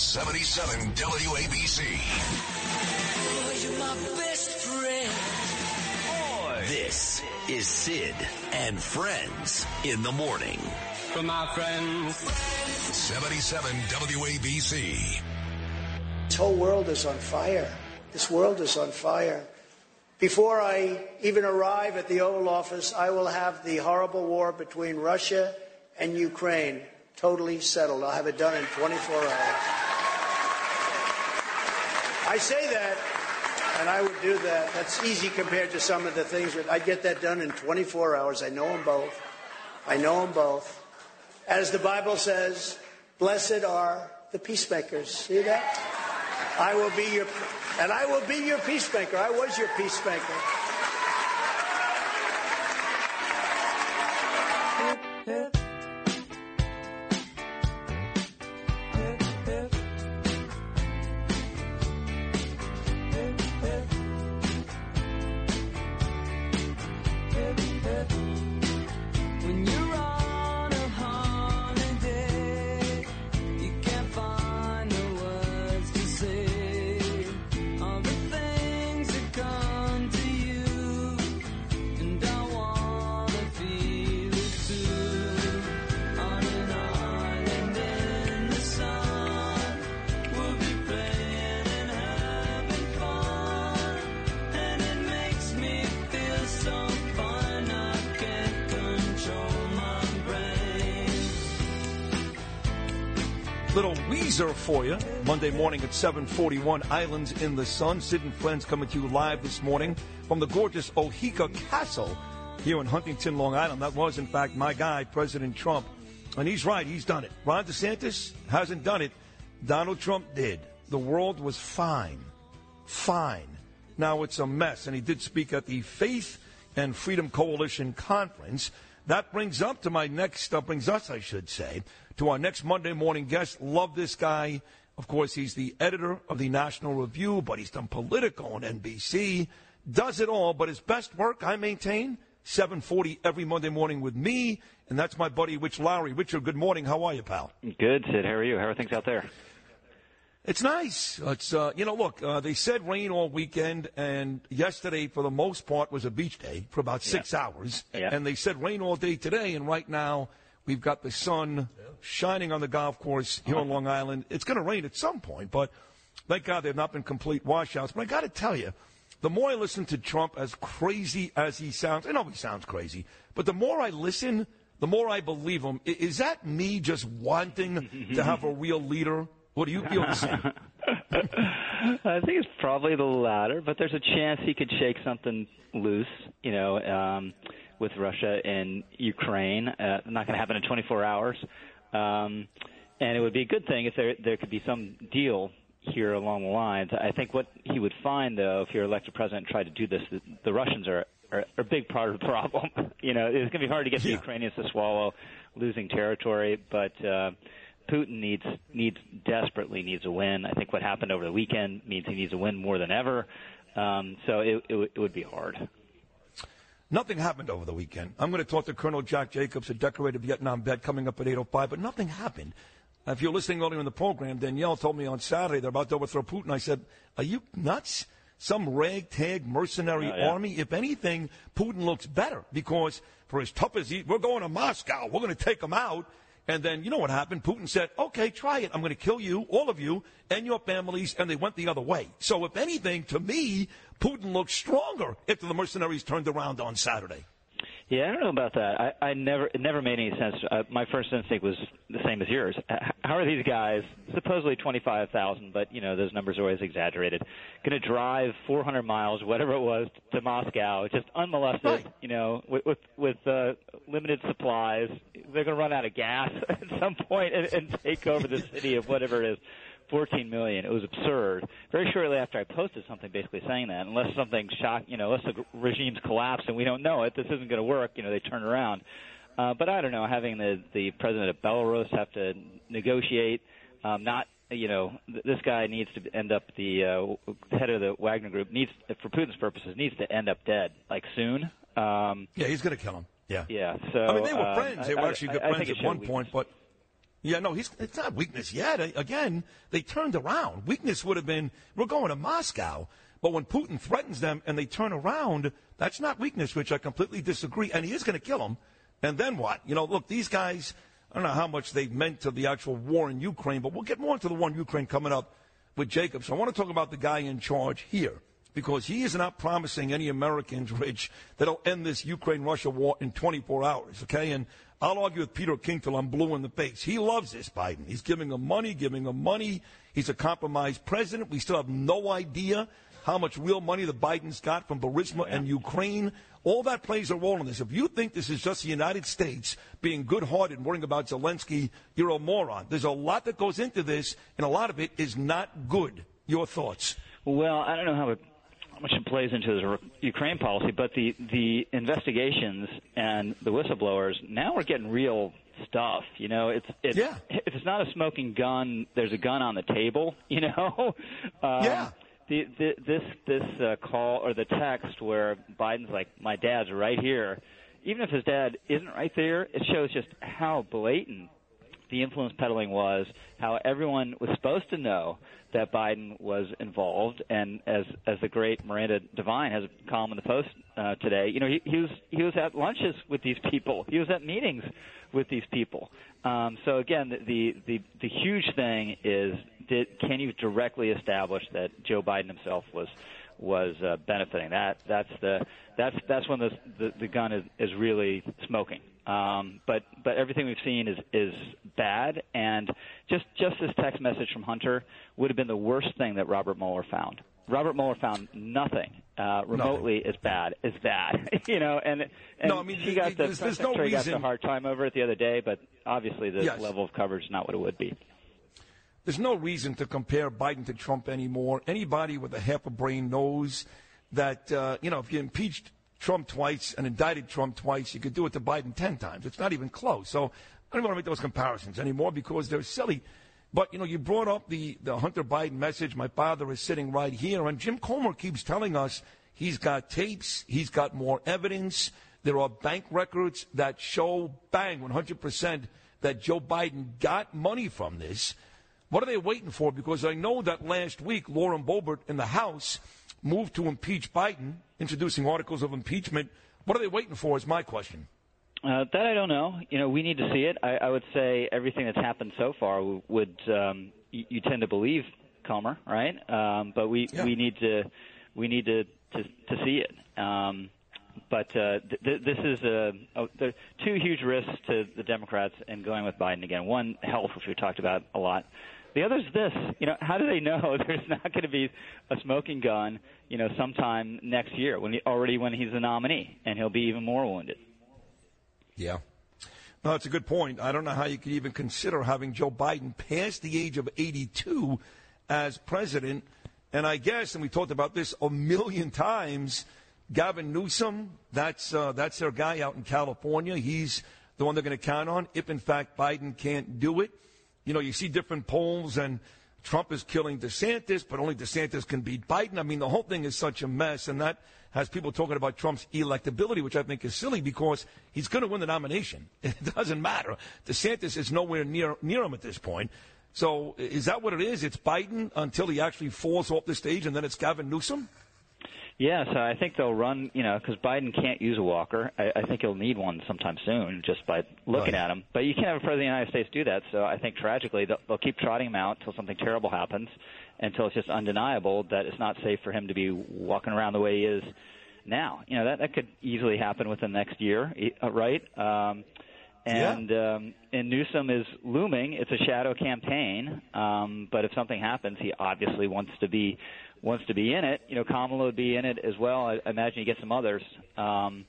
Talk Radio 77 WABC. This is Sid and Friends in the morning. From my friends. 77 WABC. This whole world is on fire. This world is on fire. Before I even arrive at the Oval Office, I will have the horrible war between Russia and Ukraine totally settled. I'll have it done in 24 hours. I say that, and I would do that. That's easy compared to some of the things that I'd get that done in 24 hours. I know them both. I know them both. As the Bible says, blessed are the peacemakers. See that? I will be your, and I will be your peacemaker. I was your peacemaker. Little Weezer for you. Monday morning at 741 Islands in the Sun. Sid and Friends coming to you live this morning from the gorgeous Oheka Castle here in Huntington, Long Island. That was, in fact, my guy, President Trump. And he's right, he's done it. Ron DeSantis hasn't done it. Donald Trump did. The world was fine. Fine. Now it's a mess. And he did speak at the Faith and Freedom Coalition Conference. That brings up to my next, uh, brings us, I should say, to our next Monday morning guest. Love this guy. Of course, he's the editor of the National Review, but he's done Politico on NBC. Does it all, but his best work, I maintain, 740 every Monday morning with me, and that's my buddy Rich Lowry. Richard, good morning. How are you, pal? Good, Sid. How are you? How are things out there? It's nice. It's uh, you know, look, uh, they said rain all weekend, and yesterday, for the most part, was a beach day for about six hours. Yeah. And they said rain all day today, and right now we've got the sun shining on the golf course here on Long Island. It's going to rain at some point, but thank God they've not been complete washouts. But I got to tell you, the more I listen to Trump, as crazy as he sounds, I know he sounds crazy, but the more I listen, the more I believe him. Is that me just wanting to have a real leader? What do you feel the same? I think it's probably the latter, but there's a chance he could shake something loose, you know, um, with Russia and Ukraine. Uh, not going to happen in 24 hours. Um, and it would be a good thing if there there could be some deal here along the lines. I think what he would find, though, if you're elected president and try to do this, the, the Russians are, are are a big part of the problem. you know, it's going to be hard to get the Yeah. Ukrainians to swallow losing territory, but uh, Putin needs needs desperately needs a win. I think what happened over the weekend means he needs a win more than ever. Um, so it, it, would- it would be hard. Nothing happened over the weekend. I'm going to talk to Colonel Jack Jacobs, a decorated Vietnam vet, coming up at 8.05, but nothing happened. If you're listening earlier in the program, Danielle told me on Saturday they're about to overthrow Putin. I said, are you nuts? Some ragtag mercenary Oh, yeah. army? If anything, Putin looks better because for as tough as he, we're going to Moscow, we're going to take him out. And then you know what happened? Putin said, okay, try it. I'm going to kill you, all of you, and your families. And they went the other way. So if anything, to me, Putin looked stronger after the mercenaries turned around on Saturday. Yeah, I don't know about that. I, I never it never made any sense. Uh, my first instinct was the same as yours. How are these guys, supposedly twenty five thousand, but you know those numbers are always exaggerated, going to drive four hundred miles, whatever it was, to Moscow, just unmolested, Right. you know, with with, with uh, limited supplies. They're going to run out of gas at some point and, and take over the city of whatever it is. 14 million. It was absurd. Very shortly after I posted something basically saying that, unless something shock, you know, unless the regime's collapsed and we don't know it, this isn't going to work. You know, they turn around. Uh, but I don't know, having the the president of Belarus have to negotiate, um, not you know, th- this guy needs to end up the uh, head of the Wagner Group needs, for Putin's purposes, needs to end up dead like soon. Um, Yeah, he's going to kill him. Yeah. yeah. So I mean, they were um, friends. They were I- actually good I friends at one weakness. point, but yeah, no, he's it's not weakness yet. Again, they turned around. Weakness would have been we're going to Moscow, but when Putin threatens them and they turn around, that's not weakness, which I completely disagree. And he is going to kill them. And then what? You know, look, these guys. I don't know how much they've meant to the actual war in Ukraine, but we'll get more into the war in Ukraine coming up with Jacob. So I want to talk about the guy in charge here because he is not promising any Americans, Rich, that'll end this Ukraine Russia war in 24 hours, okay? And I'll argue with Peter King till I'm blue in the face. He loves this Biden. He's giving him money, giving him money. He's a compromised president. We still have no idea how much real money the Bidens got from Burisma and Ukraine. All that plays a role in this. If you think this is just the United States being good-hearted and worrying about Zelensky, you're a moron. There's a lot that goes into this, and a lot of it is not good. Your thoughts? Well, I don't know how, it, much it plays into the Ukraine policy, but the the investigations and the whistleblowers now we're getting real stuff. You know, it's it's Yeah. if it's not a smoking gun, there's a gun on the table. You know, um, Yeah. The, the, this this uh, call or the text where Biden's like, "My dad's right here," even if his dad isn't right there, it shows just how blatant the influence peddling was, how everyone was supposed to know that Biden was involved, and as as the great Miranda Devine has a column in the Post uh, today, you know, he, he was he was at lunches with these people, he was at meetings with these people. Um, so again, the, the the huge thing is, did can you directly establish that Joe Biden himself was was uh, benefiting? That that's the that's that's when the the, the gun is, is really smoking. Um, but but everything we've seen is is bad, and just just this text message from Hunter would have been the worst thing that Robert Mueller found. Robert Mueller found nothing uh, remotely as bad as that, you know. And and No, I mean, he got the there's- there's no got the hard time over it the other day, but obviously the Yes. level of coverage is not what it would be. There's no reason to compare Biden to Trump anymore. Anybody with a half a brain knows that, uh, you know, if you impeached Trump twice and indicted Trump twice, you could do it to Biden 10 times. It's not even close. So I don't want to make those comparisons anymore because they're silly. But, you know, you brought up the, the Hunter Biden message. My father is sitting right here. And Jim Comer keeps telling us he's got tapes, he's got more evidence. There are bank records that show, bang, 100% that Joe Biden got money from this. What are they waiting for? Because I know that last week, Lauren Boebert in the House moved to impeach Biden, introducing articles of impeachment. What are they waiting for? Is my question. Uh, that I don't know. You know, we need to see it. I, I would say everything that's happened so far would um, you, you tend to believe Comer, right? Um, but we Yeah. we need to we need to to, to see it. Um, but uh, th- th- this is a, a there are two huge risks to the Democrats in going with Biden again. One, health, which we talked about a lot. The other is this. You know, how do they know there's not going to be a smoking gun? You know, sometime next year when he, already when he's the nominee, and he'll be even more wounded. Yeah. No, that's a good point. I don't know how you could even consider having Joe Biden past the age of 82 as president. And I guess, and we talked about this a million times, Gavin Newsom, that's, uh, that's their guy out in California. He's the one they're going to count on if, in fact, Biden can't do it. You know, you see different polls, and Trump is killing DeSantis, but only DeSantis can beat Biden. I mean, the whole thing is such a mess, and that has people talking about Trump's electability, which I think is silly because he's going to win the nomination. It doesn't matter. DeSantis is nowhere near near him at this point. So is that what it is? It's Biden until he actually falls off the stage, and then it's Gavin Newsom. Yeah, so I think they'll run, you know, because Biden can't use a walker. I, I think he'll need one sometime soon just by looking Right. at him. But you can't have a president of the United States do that. So I think tragically they'll, they'll keep trotting him out until something terrible happens, until it's just undeniable that it's not safe for him to be walking around the way he is now. You know, that, that could easily happen within the next year, uh, right? Um, and um, and Newsom is looming. It's a shadow campaign, um, but if something happens, he obviously wants to be wants to be in it. You know, Kamala would be in it as well. I, imagine you get some others. Um,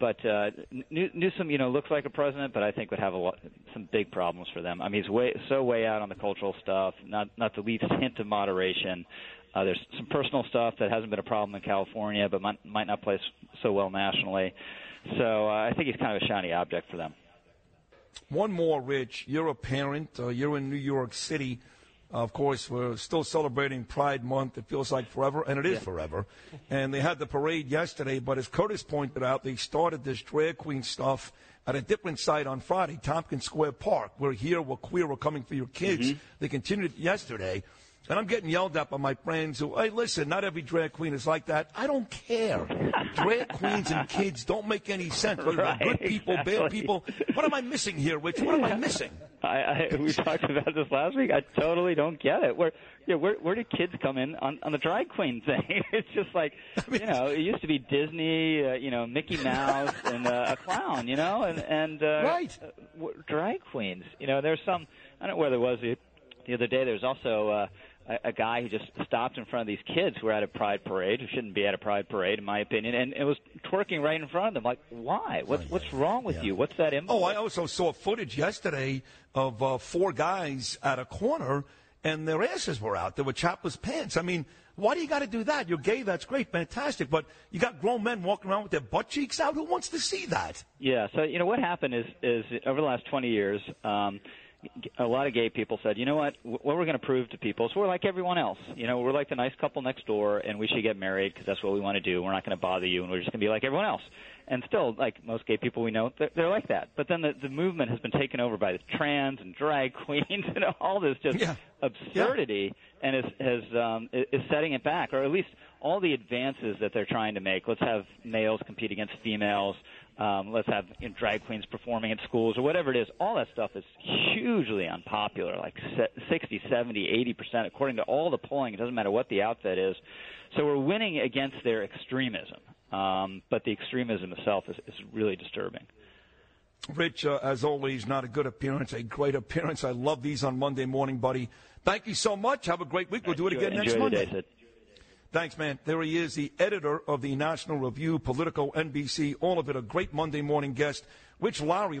but uh, Newsom, you know, looks like a president, but I think would have a lot, some big problems for them. I mean, he's way so way out on the cultural stuff, not not the least hint of moderation. Uh, there's some personal stuff that hasn't been a problem in California, but might might not play so well nationally. So uh, I think he's kind of a shiny object for them. One more, Rich. You're a parent. Uh, you're in New York City. Of course, we're still celebrating Pride Month. It feels like forever, and it is forever. And they had the parade yesterday, but as Curtis pointed out, they started this drag queen stuff at a different site on Friday, Tompkins Square Park. We're here, we're queer, we're coming for your kids. Mm-hmm. They continued yesterday. And I'm getting yelled at by my friends who, hey, listen, not every drag queen is like that. I don't care. drag queens and kids don't make any sense. Whether they're good Right, people, bad people. What am I missing here, Rich? What am I missing? I, I we talked about this last week. I totally don't get it. Where yeah, where where do kids come in on on the drag queen thing? It's just like you know, it used to be Disney, uh, you know, Mickey Mouse and uh, a clown, you know, and and uh, Right. uh, w- drag queens. You know, there's some. I don't know where there was the the other day. There's also. Uh, a, a guy who just stopped in front of these kids who were at a pride parade, who shouldn't be at a pride parade, in my opinion, and it was twerking right in front of them. Like, why? What's what's wrong with you? What's that impulse? Oh, I also saw footage yesterday of uh, four guys at a corner, and their asses were out. They were chapless pants. I mean, why do you got to do that? You're gay, that's great, fantastic, but you got grown men walking around with their butt cheeks out. Who wants to see that? Yeah. So you know what happened is is over the last 20 years, um, a lot of gay people said, you know what, what we're going to prove to people is we're like everyone else. You know, we're like the nice couple next door, and we should get married because that's what we want to do. We're not going to bother you, and we're just going to be like everyone else. And still, like most gay people we know, they're, they're like that. But then the, the movement has been taken over by the trans and drag queens and all this just Yeah. absurdity, and is has um, is setting it back, or at least all the advances that they're trying to make. Let's have males compete against females. Um, let's have you know, drag queens performing at schools or whatever it is. All that stuff is hugely unpopular, like 60, 70, 80 percent, according to all the polling. It doesn't matter what the outfit is. So we're winning against their extremism, um, but the extremism itself is, is really disturbing. Rich, uh, as always, not a good appearance, a great appearance. I love these on Monday morning, buddy. Thank you so much. Have a great week. We'll do it again Enjoy next Monday. day. Thanks, man. There he is, the editor of the National Review, Politico, NBC, all of it. A great Monday morning guest, Rich Lowry.